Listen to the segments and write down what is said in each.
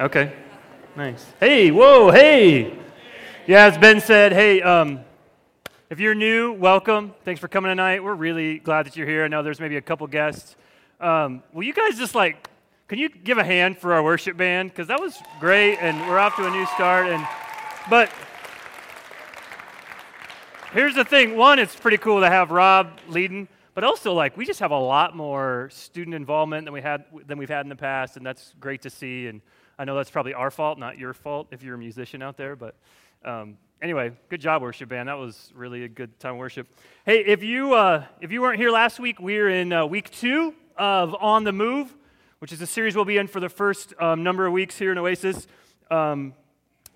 Okay. Nice. Hey, whoa, hey. Yeah, as Ben said, hey, um, if you're new, welcome. Thanks for coming tonight. We're really glad that you're here. I know there's maybe a couple guests. Um, will you guys just like, can you give a hand for our worship band? Because that was great, and we're off to a new start. And but here's the thing: one, it's pretty cool to have Rob leading, but also like we just have a lot more student involvement than we had than we've had in the past, and that's great to see. And I know that's probably our fault, not your fault, if you're a musician out there, but. Um, anyway, good job, worship band. That was really a good time of worship. Hey, if you uh, if you weren't here last week, we're in uh, week two of On the Move, which is a series we'll be in for the first um, number of weeks here in Oasis. Um,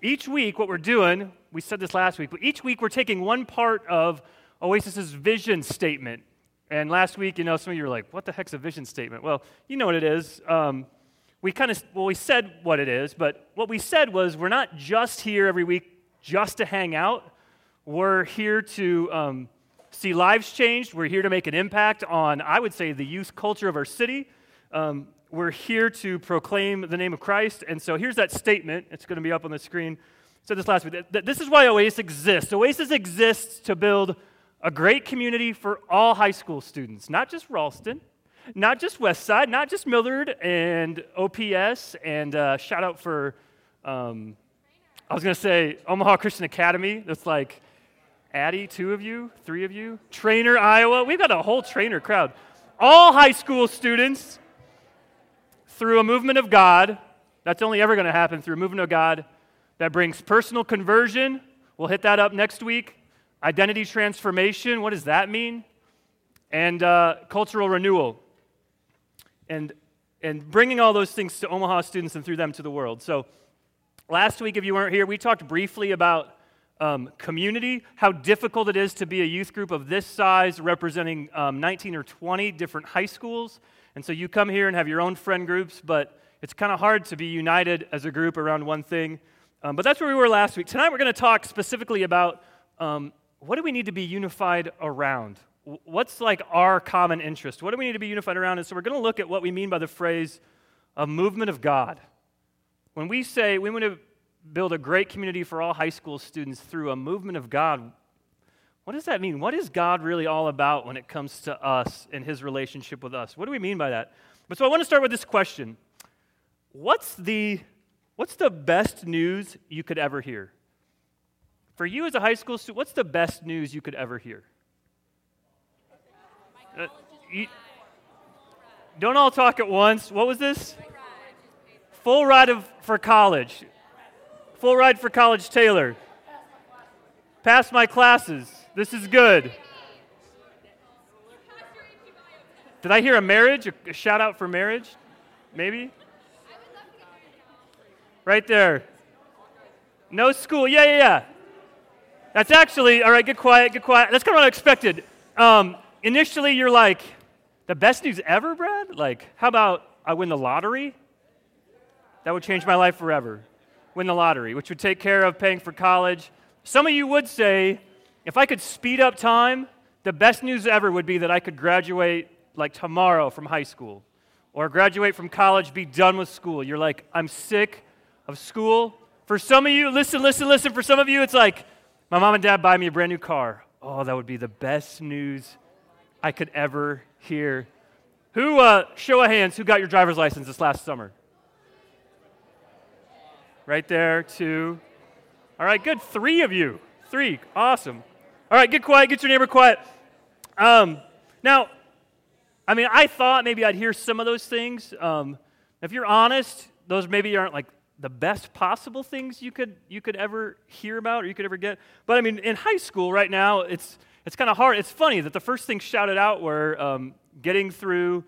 each week, what we're doing, we said this last week, but each week we're taking one part of Oasis's vision statement. And last week, you know, some of you were like, "What the heck's a vision statement?" Well, you know what it is. Um, we kind of well, we said what it is, but what we said was we're not just here every week just to hang out. We're here to um, see lives changed. We're here to make an impact on, I would say, the youth culture of our city. Um, we're here to proclaim the name of Christ. And so here's that statement. It's going to be up on the screen. I said this last week. This is why Oasis exists. Oasis exists to build a great community for all high school students, not just Ralston, not just Westside, not just Millard and OPS, and uh, shout out for um, I was going to say Omaha Christian Academy. That's like Addie, two of you, three of you. Treynor, Iowa. We've got a whole Treynor crowd. All high school students, through a movement of God, that's only ever going to happen through a movement of God that brings personal conversion. We'll hit that up next week. Identity transformation. What does that mean? And uh, cultural renewal. And, and bringing all those things to Omaha students and through them to the world. So, Last week, if you weren't here, we talked briefly about um, community, how difficult it is to be a youth group of this size representing um, 19 or 20 different high schools. And so you come here and have your own friend groups, but it's kind of hard to be united as a group around one thing. Um, but that's where we were last week. Tonight, we're going to talk specifically about um, what do we need to be unified around? What's like our common interest? What do we need to be unified around? And so we're going to look at what we mean by the phrase a movement of God. When we say we want to build a great community for all high school students through a movement of God, what does that mean? What is God really all about when it comes to us and his relationship with us? What do we mean by that? But so I want to start with this question. What's the what's the best news you could ever hear? For you as a high school student, what's the best news you could ever hear? Uh, you, don't all talk at once. What was this? Full ride of, for college. Full ride for college, Taylor. Pass my classes. This is good. Did I hear a marriage? A shout out for marriage? Maybe? Right there. No school. Yeah, yeah, yeah. That's actually, all right, get quiet, get quiet. That's kind of unexpected. Um, initially, you're like, the best news ever, Brad? Like, how about I win the lottery? That would change my life forever. Win the lottery, which would take care of paying for college. Some of you would say, if I could speed up time, the best news ever would be that I could graduate like tomorrow from high school or graduate from college, be done with school. You're like, I'm sick of school. For some of you, listen, listen, listen. For some of you, it's like, my mom and dad buy me a brand new car. Oh, that would be the best news I could ever hear. Who, uh, show of hands, who got your driver's license this last summer? Right there, two. All right, good. Three of you. Three. Awesome. All right, get quiet. Get your neighbor quiet. Um, now, I mean, I thought maybe I'd hear some of those things. Um, if you're honest, those maybe aren't like the best possible things you could you could ever hear about or you could ever get. But I mean, in high school right now, it's it's kind of hard. It's funny that the first things shouted out were um, getting through,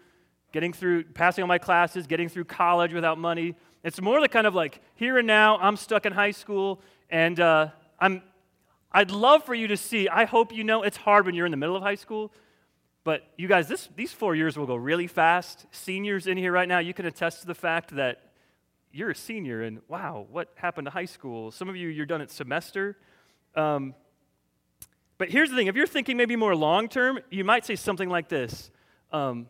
getting through, passing all my classes, getting through college without money. It's more the kind of like, here and now, I'm stuck in high school, and uh, I'm, I'd love for you to see. I hope you know it's hard when you're in the middle of high school, but you guys, this, these four years will go really fast. Seniors in here right now, you can attest to the fact that you're a senior, and wow, what happened to high school? Some of you, you're done at semester. Um, but here's the thing if you're thinking maybe more long term, you might say something like this um,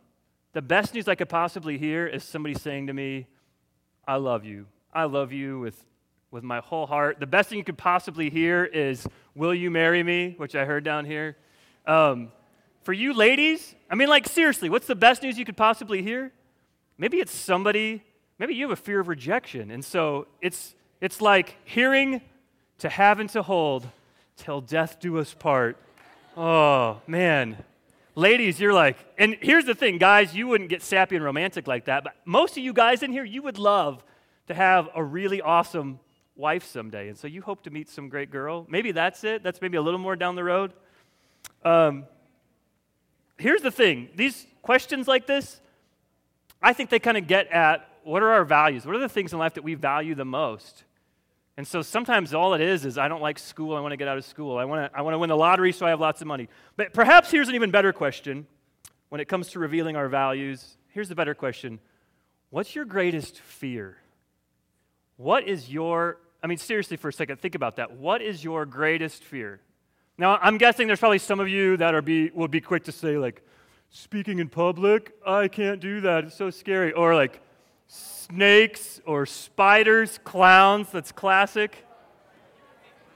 The best news I could possibly hear is somebody saying to me, I love you. I love you with, with my whole heart. The best thing you could possibly hear is, Will you marry me? which I heard down here. Um, for you ladies, I mean, like, seriously, what's the best news you could possibly hear? Maybe it's somebody, maybe you have a fear of rejection. And so it's, it's like hearing to have and to hold till death do us part. Oh, man. Ladies, you're like, and here's the thing, guys, you wouldn't get sappy and romantic like that, but most of you guys in here, you would love to have a really awesome wife someday. And so you hope to meet some great girl. Maybe that's it. That's maybe a little more down the road. Um, here's the thing these questions like this, I think they kind of get at what are our values? What are the things in life that we value the most? And so sometimes all it is is I don't like school. I want to get out of school. I want to, I want to win the lottery so I have lots of money. But perhaps here's an even better question when it comes to revealing our values. Here's the better question What's your greatest fear? What is your, I mean, seriously for a second, think about that. What is your greatest fear? Now, I'm guessing there's probably some of you that are be, will be quick to say, like, speaking in public, I can't do that. It's so scary. Or like, snakes or spiders, clowns, that's classic.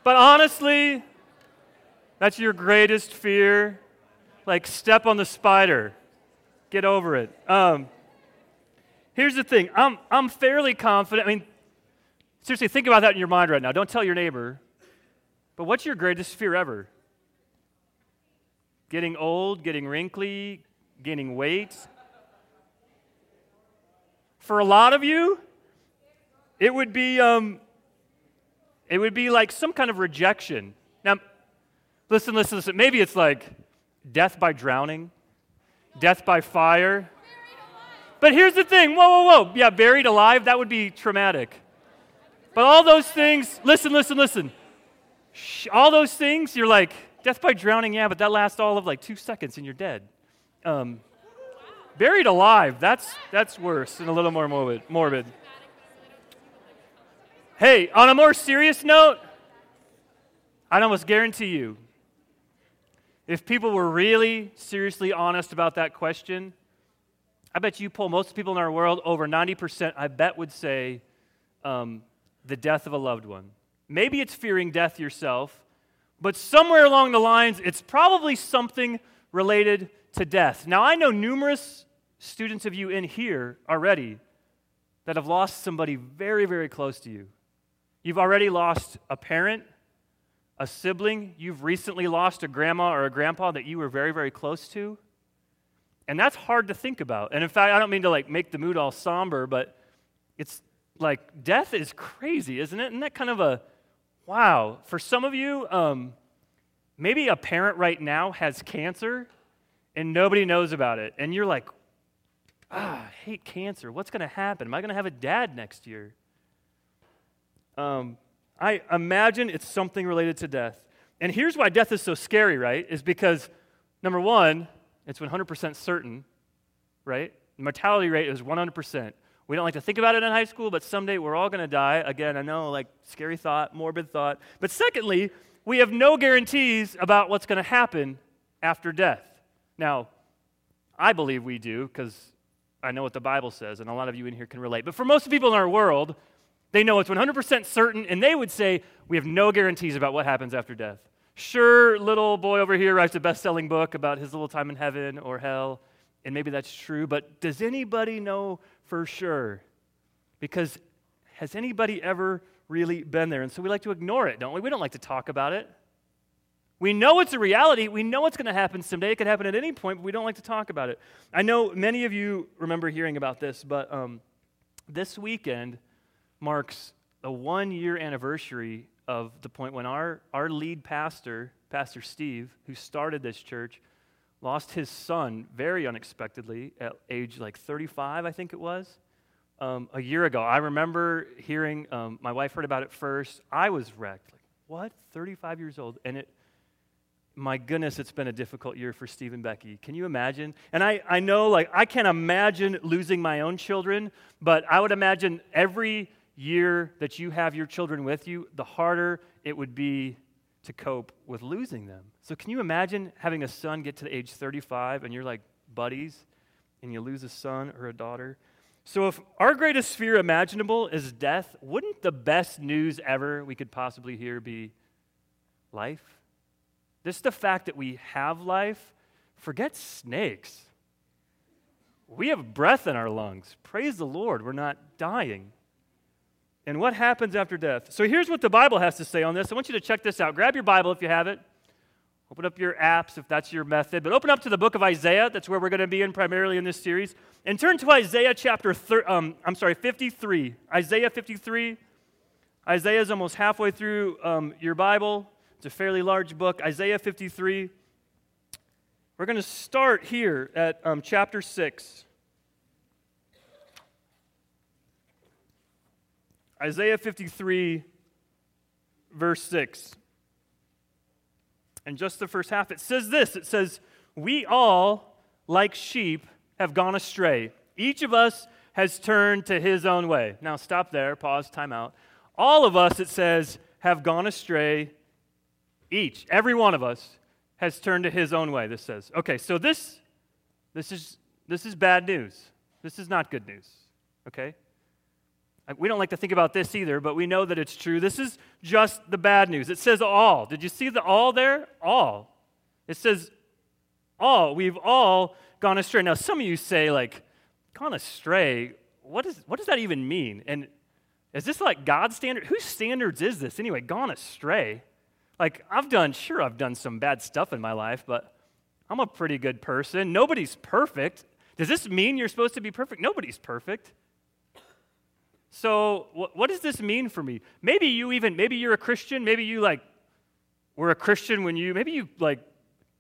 But honestly, that's your greatest fear. Like, step on the spider, get over it. Um, here's the thing I'm, I'm fairly confident. I mean, seriously, think about that in your mind right now. Don't tell your neighbor. But what's your greatest fear ever? Getting old, getting wrinkly, gaining weight, for a lot of you, it would be um, it would be like some kind of rejection. Now, listen, listen, listen. Maybe it's like death by drowning, death by fire. But here's the thing. Whoa, whoa, whoa. Yeah, buried alive, that would be traumatic. But all those things, listen, listen, listen. Shh, all those things, you're like, death by drowning, yeah, but that lasts all of like two seconds and you're dead. Um, Buried alive, that's, that's worse and a little more morbid. Hey, on a more serious note, I'd almost guarantee you, if people were really seriously honest about that question, I bet you pull most people in our world, over 90%, I bet would say um, the death of a loved one. Maybe it's fearing death yourself, but somewhere along the lines, it's probably something related to death. Now, I know numerous students of you in here already that have lost somebody very, very close to you. You've already lost a parent, a sibling. You've recently lost a grandma or a grandpa that you were very, very close to. And that's hard to think about. And in fact, I don't mean to like make the mood all somber, but it's like death is crazy, isn't it? Isn't that kind of a wow? For some of you, um, maybe a parent right now has cancer and nobody knows about it. And you're like, ah, I hate cancer. What's going to happen? Am I going to have a dad next year? Um, I imagine it's something related to death. And here's why death is so scary, right? Is because, number one, it's 100% certain, right? The mortality rate is 100%. We don't like to think about it in high school, but someday we're all going to die. Again, I know, like, scary thought, morbid thought. But secondly, we have no guarantees about what's going to happen after death. Now, I believe we do because I know what the Bible says, and a lot of you in here can relate. But for most people in our world, they know it's 100% certain, and they would say, We have no guarantees about what happens after death. Sure, little boy over here writes a best selling book about his little time in heaven or hell, and maybe that's true, but does anybody know for sure? Because has anybody ever really been there? And so we like to ignore it, don't we? We don't like to talk about it. We know it's a reality. We know it's going to happen someday. It could happen at any point, but we don't like to talk about it. I know many of you remember hearing about this, but um, this weekend marks a one year anniversary of the point when our, our lead pastor, Pastor Steve, who started this church, lost his son very unexpectedly at age like 35, I think it was, um, a year ago. I remember hearing, um, my wife heard about it first. I was wrecked. Like, what? 35 years old? And it my goodness, it's been a difficult year for Steve and Becky. Can you imagine? And I, I know, like, I can't imagine losing my own children, but I would imagine every year that you have your children with you, the harder it would be to cope with losing them. So, can you imagine having a son get to the age 35 and you're like buddies and you lose a son or a daughter? So, if our greatest fear imaginable is death, wouldn't the best news ever we could possibly hear be life? Just the fact that we have life, forget snakes. We have breath in our lungs. Praise the Lord, we're not dying. And what happens after death? So here's what the Bible has to say on this. I want you to check this out. Grab your Bible if you have it. Open up your apps if that's your method. But open up to the book of Isaiah. That's where we're going to be in primarily in this series. And turn to Isaiah chapter, thir- um, I'm sorry, 53. Isaiah 53. Isaiah is almost halfway through um, your Bible. It's a fairly large book. Isaiah 53. We're going to start here at um, chapter 6. Isaiah 53, verse 6. And just the first half, it says this it says, We all, like sheep, have gone astray. Each of us has turned to his own way. Now, stop there, pause, time out. All of us, it says, have gone astray. Each, every one of us, has turned to his own way, this says. Okay, so this, this, is, this is bad news. This is not good news, okay? Uh, we don't like to think about this either, but we know that it's true. This is just the bad news. It says all. Did you see the all there? All. It says all. We've all gone astray. Now, some of you say, like, gone astray. What, is, what does that even mean? And is this like God's standard? Whose standards is this anyway? Gone astray. Like, I've done, sure, I've done some bad stuff in my life, but I'm a pretty good person. Nobody's perfect. Does this mean you're supposed to be perfect? Nobody's perfect. So, what, what does this mean for me? Maybe you even, maybe you're a Christian. Maybe you like were a Christian when you, maybe you like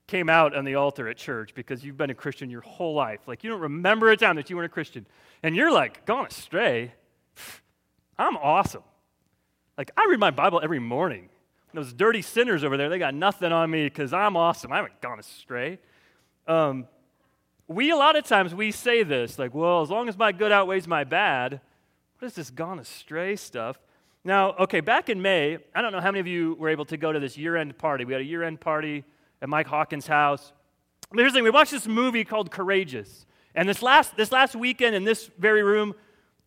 came out on the altar at church because you've been a Christian your whole life. Like you don't remember a time that you weren't a Christian. And you're like, gone astray. I'm awesome. Like I read my Bible every morning. Those dirty sinners over there, they got nothing on me because I'm awesome. I haven't gone astray. Um, we, a lot of times, we say this, like, well, as long as my good outweighs my bad, what is this gone astray stuff? Now, okay, back in May, I don't know how many of you were able to go to this year end party. We had a year end party at Mike Hawkins' house. But here's the thing we watched this movie called Courageous. And this last, this last weekend in this very room,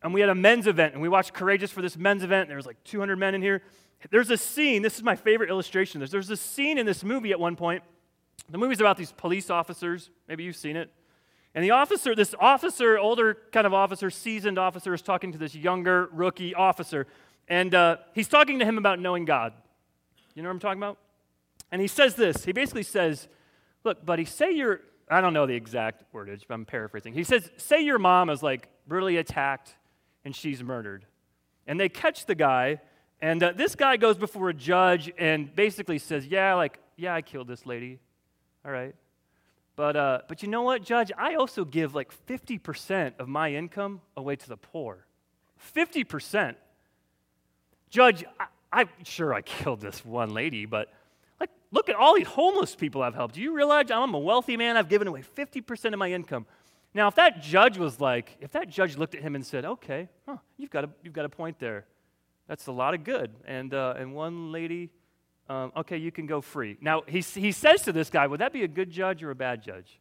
and we had a men's event, and we watched Courageous for this men's event. There was like 200 men in here. There's a scene, this is my favorite illustration. There's, there's a scene in this movie at one point. The movie's about these police officers. Maybe you've seen it. And the officer, this officer, older kind of officer, seasoned officer, is talking to this younger rookie officer. And uh, he's talking to him about knowing God. You know what I'm talking about? And he says this. He basically says, Look, buddy, say your, I don't know the exact wordage, but I'm paraphrasing. He says, Say your mom is like brutally attacked and she's murdered. And they catch the guy, and uh, this guy goes before a judge and basically says, Yeah, like, yeah, I killed this lady. All right. But, uh, but you know what, Judge? I also give like 50% of my income away to the poor. 50%. Judge, I, am sure I killed this one lady, but like, look at all these homeless people I've helped. Do you realize I'm a wealthy man? I've given away 50% of my income. Now, if that judge was like, if that judge looked at him and said, okay, huh, you've, got a, you've got a point there. That's a lot of good. And, uh, and one lady um, okay, you can go free. Now, he, he says to this guy, would that be a good judge or a bad judge?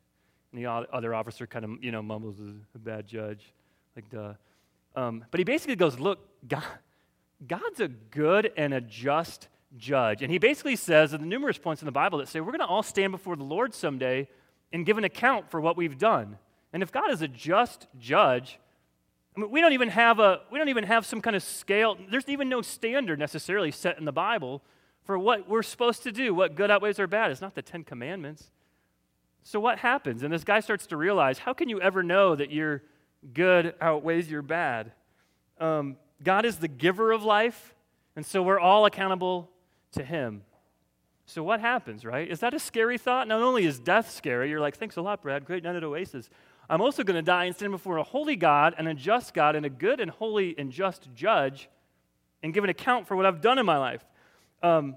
And the other officer kind of, you know, mumbles, a bad judge. Like, duh. Um, but he basically goes, look, God, God's a good and a just judge. And he basically says, at the numerous points in the Bible that say, we're going to all stand before the Lord someday and give an account for what we've done. And if God is a just judge, I mean, we don't even have a we don't even have some kind of scale. There's even no standard necessarily set in the Bible for what we're supposed to do, what good outweighs our bad. It's not the Ten Commandments. So what happens? And this guy starts to realize how can you ever know that your good outweighs your bad? Um, God is the giver of life, and so we're all accountable to Him. So what happens, right? Is that a scary thought? Not only is death scary, you're like, thanks a lot, Brad, great night at Oasis. I'm also going to die and stand before a holy God and a just God and a good and holy and just judge and give an account for what I've done in my life. Um,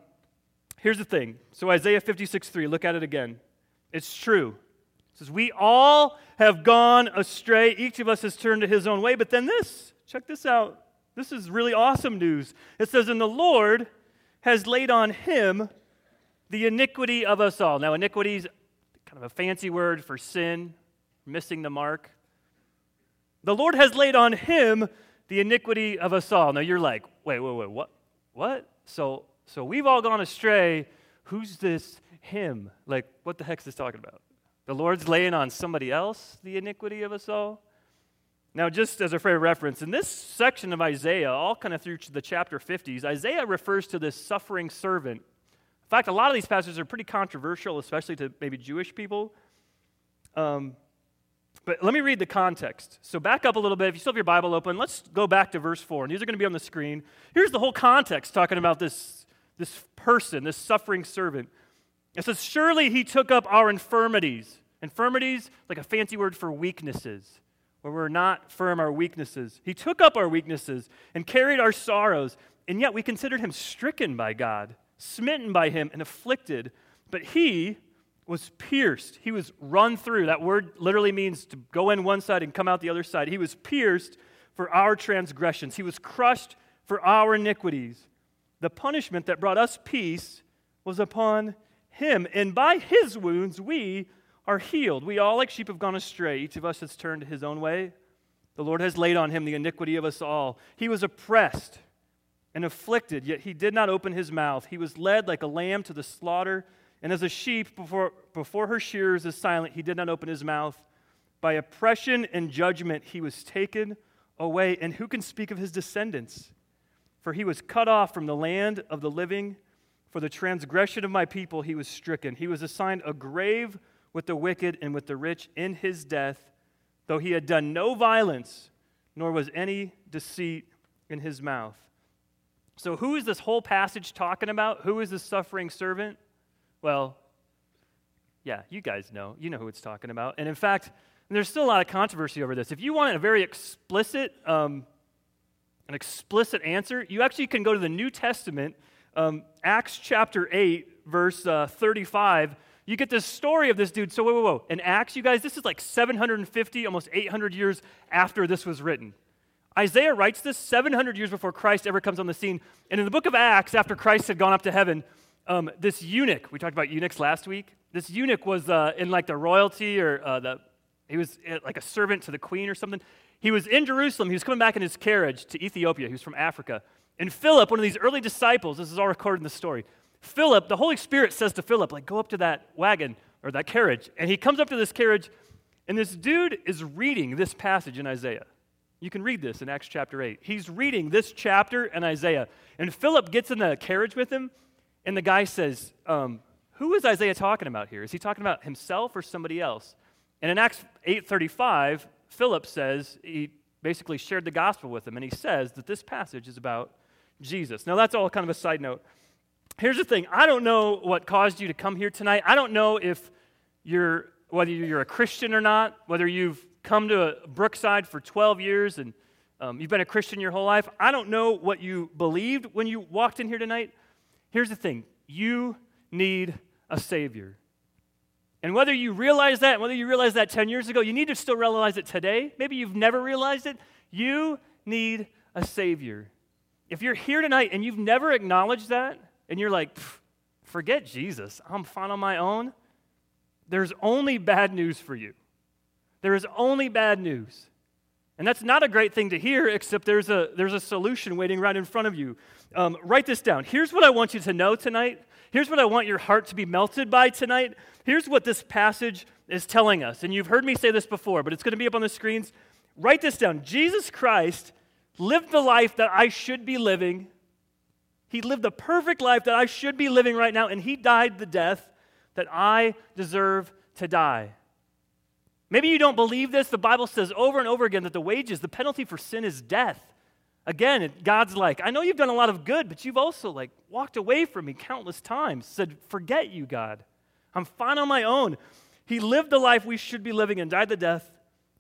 here's the thing. So, Isaiah 56 3, look at it again. It's true. It says, We all have gone astray. Each of us has turned to his own way. But then this, check this out. This is really awesome news. It says, And the Lord has laid on him the iniquity of us all. Now, iniquity is kind of a fancy word for sin, missing the mark. The Lord has laid on him the iniquity of us all. Now you're like, wait, wait, wait, what? What? So, so we've all gone astray. Who's this him? Like, what the heck is this talking about? The Lord's laying on somebody else the iniquity of us all? Now, just as a frame of reference, in this section of Isaiah, all kind of through the chapter 50s, Isaiah refers to this suffering servant. In fact, a lot of these passages are pretty controversial, especially to maybe Jewish people. Um, but let me read the context. So back up a little bit. If you still have your Bible open, let's go back to verse 4. And these are going to be on the screen. Here's the whole context talking about this, this person, this suffering servant. It says, Surely he took up our infirmities. Infirmities, like a fancy word for weaknesses, where we're not firm, our weaknesses. He took up our weaknesses and carried our sorrows, and yet we considered him stricken by God, smitten by him, and afflicted. But he was pierced. He was run through. That word literally means to go in one side and come out the other side. He was pierced for our transgressions, he was crushed for our iniquities. The punishment that brought us peace was upon him, and by his wounds we are healed. We all, like sheep, have gone astray. Each of us has turned his own way. The Lord has laid on him the iniquity of us all. He was oppressed and afflicted, yet he did not open his mouth. He was led like a lamb to the slaughter, and as a sheep before, before her shears is silent, he did not open his mouth. By oppression and judgment he was taken away. And who can speak of his descendants? For he was cut off from the land of the living. For the transgression of my people he was stricken. He was assigned a grave with the wicked and with the rich in his death, though he had done no violence, nor was any deceit in his mouth. So, who is this whole passage talking about? Who is the suffering servant? Well, yeah, you guys know. You know who it's talking about. And in fact, there's still a lot of controversy over this. If you want a very explicit, um, an explicit answer, you actually can go to the New Testament, um, Acts chapter 8, verse uh, 35 you get this story of this dude. So, whoa, whoa, whoa. In Acts, you guys, this is like 750, almost 800 years after this was written. Isaiah writes this 700 years before Christ ever comes on the scene. And in the book of Acts, after Christ had gone up to heaven, um, this eunuch, we talked about eunuchs last week, this eunuch was uh, in like the royalty or uh, the, he was uh, like a servant to the queen or something. He was in Jerusalem. He was coming back in his carriage to Ethiopia. He was from Africa. And Philip, one of these early disciples, this is all recorded in the story, Philip, the Holy Spirit says to Philip, like, go up to that wagon or that carriage. And he comes up to this carriage, and this dude is reading this passage in Isaiah. You can read this in Acts chapter 8. He's reading this chapter in Isaiah. And Philip gets in the carriage with him, and the guy says, um, Who is Isaiah talking about here? Is he talking about himself or somebody else? And in Acts 8:35, Philip says he basically shared the gospel with him, and he says that this passage is about Jesus. Now that's all kind of a side note here's the thing I don't know what caused you to come here tonight. I don't know if you're, whether you're a Christian or not, whether you've come to Brookside for 12 years and um, you've been a Christian your whole life. I don't know what you believed when you walked in here tonight. Here's the thing you need a Savior. And whether you realize that, whether you realized that 10 years ago, you need to still realize it today. Maybe you've never realized it. You need a Savior. If you're here tonight and you've never acknowledged that, and you're like, forget Jesus, I'm fine on my own, there's only bad news for you. There is only bad news. And that's not a great thing to hear, except there's a, there's a solution waiting right in front of you. Um, write this down. Here's what I want you to know tonight. Here's what I want your heart to be melted by tonight. Here's what this passage is telling us. And you've heard me say this before, but it's going to be up on the screens. Write this down. Jesus Christ lived the life that I should be living he lived the perfect life that I should be living right now, and he died the death that I deserve to die. Maybe you don't believe this. The Bible says over and over again that the wages, the penalty for sin is death. Again, God's like, I know you've done a lot of good, but you've also like walked away from me countless times, said, Forget you, God. I'm fine on my own. He lived the life we should be living and died the death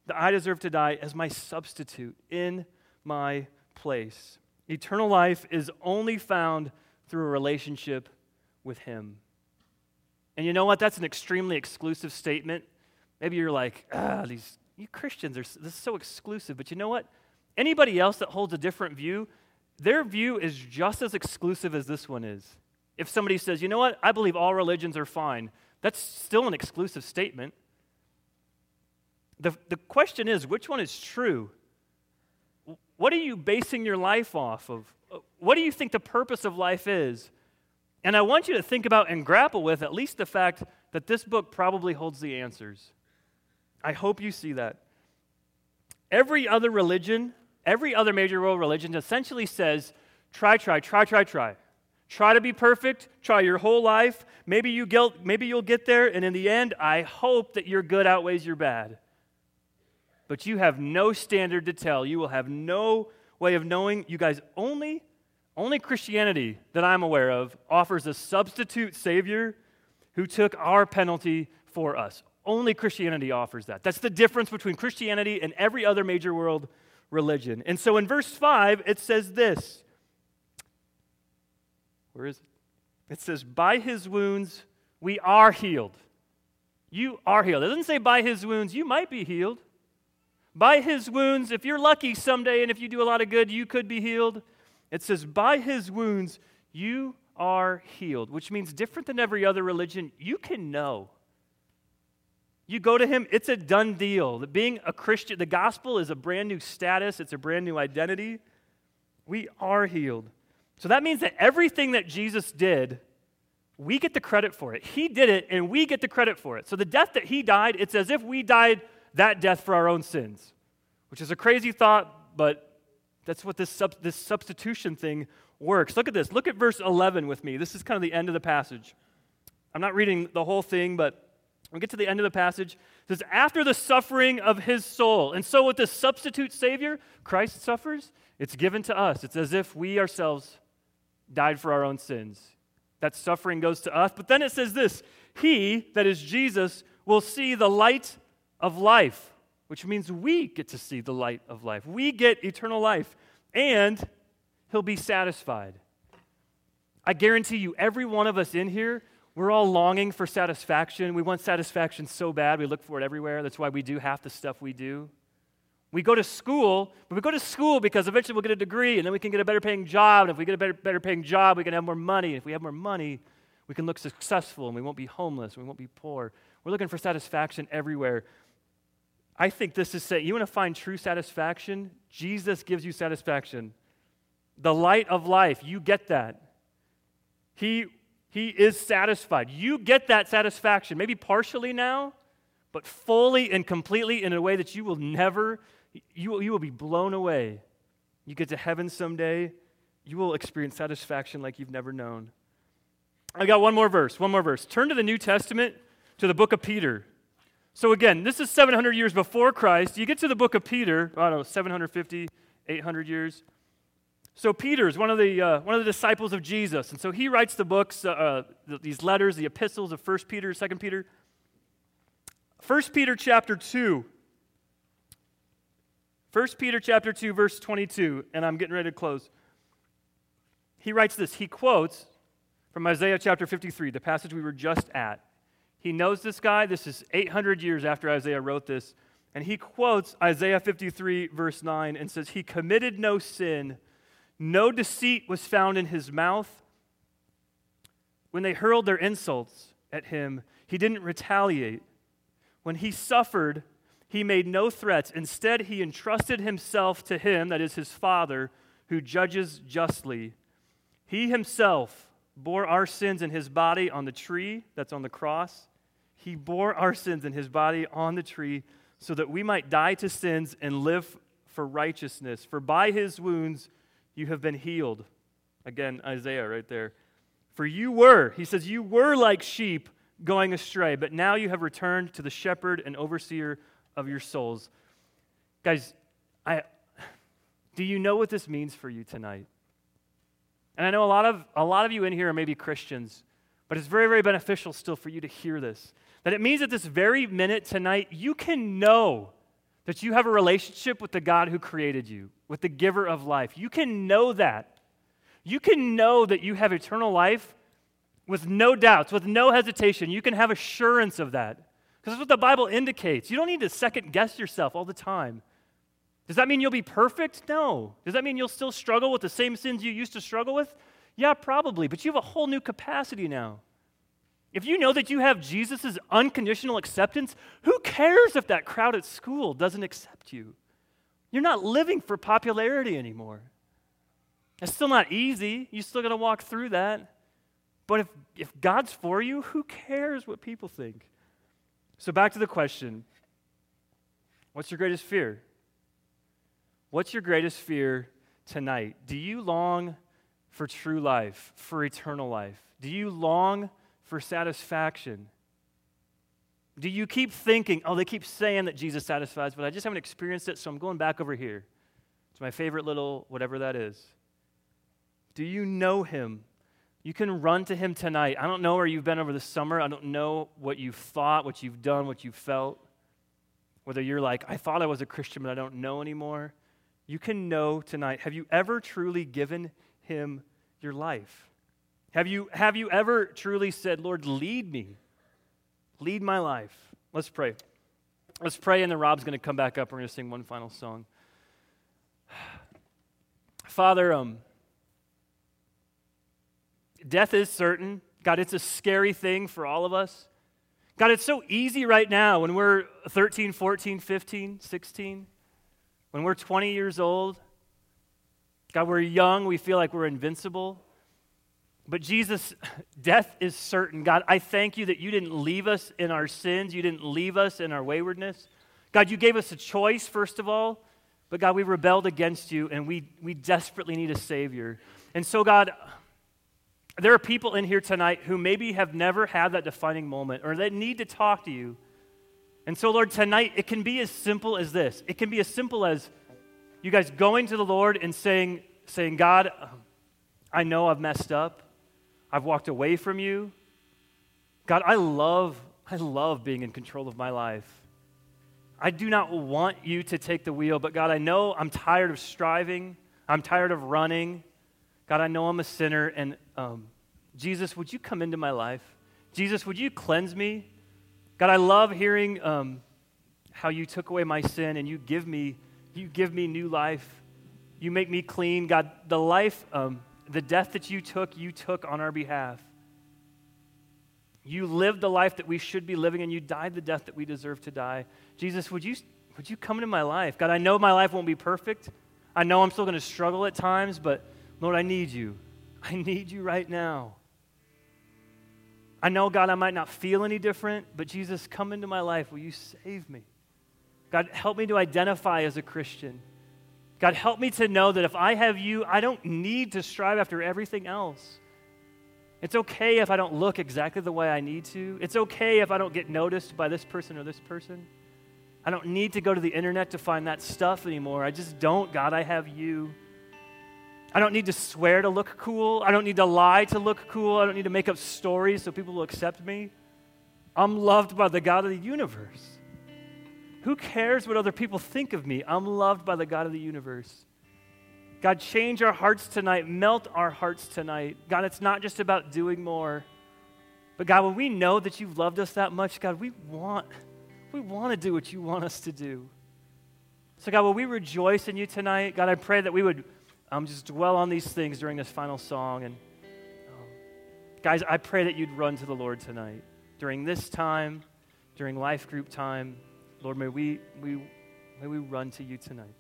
that I deserve to die as my substitute in my place. Eternal life is only found through a relationship with Him. And you know what? That's an extremely exclusive statement. Maybe you're like, ah, these you Christians are this is so exclusive. But you know what? Anybody else that holds a different view, their view is just as exclusive as this one is. If somebody says, you know what, I believe all religions are fine, that's still an exclusive statement. The, the question is, which one is true? what are you basing your life off of? What do you think the purpose of life is? And I want you to think about and grapple with at least the fact that this book probably holds the answers. I hope you see that. Every other religion, every other major world religion essentially says try, try, try, try, try. Try to be perfect, try your whole life. Maybe, you get, maybe you'll get there, and in the end, I hope that your good outweighs your bad. But you have no standard to tell. You will have no way of knowing. You guys, only, only Christianity that I'm aware of offers a substitute Savior who took our penalty for us. Only Christianity offers that. That's the difference between Christianity and every other major world religion. And so in verse 5, it says this. Where is it? It says, By his wounds we are healed. You are healed. It doesn't say by his wounds you might be healed. By his wounds, if you're lucky someday and if you do a lot of good, you could be healed. It says, By his wounds you are healed, which means different than every other religion, you can know. You go to him, it's a done deal. That being a Christian, the gospel is a brand new status, it's a brand new identity. We are healed. So that means that everything that Jesus did, we get the credit for it. He did it, and we get the credit for it. So the death that he died, it's as if we died that death for our own sins, which is a crazy thought, but that's what this, sub- this substitution thing works. Look at this. Look at verse 11 with me. This is kind of the end of the passage. I'm not reading the whole thing, but we get to the end of the passage. It says, After the suffering of his soul. And so, with the substitute Savior, Christ suffers, it's given to us. It's as if we ourselves died for our own sins. That suffering goes to us. But then it says this He, that is Jesus, will see the light of life, which means we get to see the light of life. We get eternal life, and he'll be satisfied. I guarantee you, every one of us in here, we're all longing for satisfaction. We want satisfaction so bad, we look for it everywhere. That's why we do half the stuff we do. We go to school, but we go to school because eventually we'll get a degree and then we can get a better paying job. And if we get a better, better paying job, we can have more money. And if we have more money, we can look successful and we won't be homeless, we won't be poor. We're looking for satisfaction everywhere. I think this is saying you want to find true satisfaction? Jesus gives you satisfaction. The light of life, you get that. He, he is satisfied. You get that satisfaction, maybe partially now, but fully and completely in a way that you will never you, you will be blown away. You get to heaven someday, you will experience satisfaction like you've never known. I got one more verse, one more verse. Turn to the New Testament, to the book of Peter. So again, this is 700 years before Christ. You get to the book of Peter, I don't know, 750, 800 years. So Peter is one of the, uh, one of the disciples of Jesus. And so he writes the books, uh, uh, these letters, the epistles of 1 Peter, 2 Peter. 1 Peter chapter 2. 1 Peter chapter 2 verse 22 and I'm getting ready to close. He writes this. He quotes from Isaiah chapter 53, the passage we were just at. He knows this guy. This is 800 years after Isaiah wrote this. And he quotes Isaiah 53, verse 9, and says, He committed no sin, no deceit was found in his mouth. When they hurled their insults at him, he didn't retaliate. When he suffered, he made no threats. Instead, he entrusted himself to him, that is his Father, who judges justly. He himself bore our sins in his body on the tree, that's on the cross. He bore our sins in his body on the tree so that we might die to sins and live for righteousness. For by his wounds you have been healed. Again, Isaiah right there. For you were, he says, you were like sheep going astray, but now you have returned to the shepherd and overseer of your souls. Guys, I, do you know what this means for you tonight? And I know a lot of, a lot of you in here are maybe Christians, but it's very, very beneficial still for you to hear this. That it means at this very minute tonight, you can know that you have a relationship with the God who created you, with the giver of life. You can know that. You can know that you have eternal life with no doubts, with no hesitation. You can have assurance of that. Because that's what the Bible indicates. You don't need to second guess yourself all the time. Does that mean you'll be perfect? No. Does that mean you'll still struggle with the same sins you used to struggle with? Yeah, probably, but you have a whole new capacity now. If you know that you have Jesus' unconditional acceptance, who cares if that crowd at school doesn't accept you? You're not living for popularity anymore. It's still not easy. You still got to walk through that. But if, if God's for you, who cares what people think? So, back to the question what's your greatest fear? What's your greatest fear tonight? Do you long for true life, for eternal life? Do you long for satisfaction? Do you keep thinking, oh, they keep saying that Jesus satisfies, but I just haven't experienced it, so I'm going back over here. It's my favorite little whatever that is. Do you know him? You can run to him tonight. I don't know where you've been over the summer. I don't know what you've thought, what you've done, what you've felt. Whether you're like, I thought I was a Christian, but I don't know anymore. You can know tonight. Have you ever truly given him your life? Have you, have you ever truly said, Lord, lead me? Lead my life. Let's pray. Let's pray, and then Rob's going to come back up. We're going to sing one final song. Father, um, death is certain. God, it's a scary thing for all of us. God, it's so easy right now when we're 13, 14, 15, 16, when we're 20 years old. God, we're young, we feel like we're invincible. But Jesus, death is certain. God, I thank you that you didn't leave us in our sins, you didn't leave us in our waywardness. God, you gave us a choice, first of all. But God, we rebelled against you and we, we desperately need a Savior. And so, God, there are people in here tonight who maybe have never had that defining moment or that need to talk to you. And so, Lord, tonight it can be as simple as this. It can be as simple as you guys going to the Lord and saying, saying God, I know I've messed up. I've walked away from you. God, I love, I love being in control of my life. I do not want you to take the wheel, but God, I know I'm tired of striving. I'm tired of running. God, I know I'm a sinner, and um, Jesus, would you come into my life? Jesus, would you cleanse me? God, I love hearing um, how you took away my sin and you give me, you give me new life. You make me clean. God, the life, um, the death that you took, you took on our behalf. You lived the life that we should be living, and you died the death that we deserve to die. Jesus, would you, would you come into my life? God, I know my life won't be perfect. I know I'm still going to struggle at times, but Lord, I need you. I need you right now. I know, God, I might not feel any different, but Jesus, come into my life. Will you save me? God, help me to identify as a Christian. God, help me to know that if I have you, I don't need to strive after everything else. It's okay if I don't look exactly the way I need to. It's okay if I don't get noticed by this person or this person. I don't need to go to the internet to find that stuff anymore. I just don't. God, I have you. I don't need to swear to look cool. I don't need to lie to look cool. I don't need to make up stories so people will accept me. I'm loved by the God of the universe. Who cares what other people think of me? I'm loved by the God of the universe. God, change our hearts tonight, melt our hearts tonight. God, it's not just about doing more. But God, when we know that you've loved us that much, God, we want we want to do what you want us to do. So God, will we rejoice in you tonight? God, I pray that we would um, just dwell on these things during this final song. And um, guys, I pray that you'd run to the Lord tonight during this time, during life group time. Lord, may we, we, may we run to you tonight.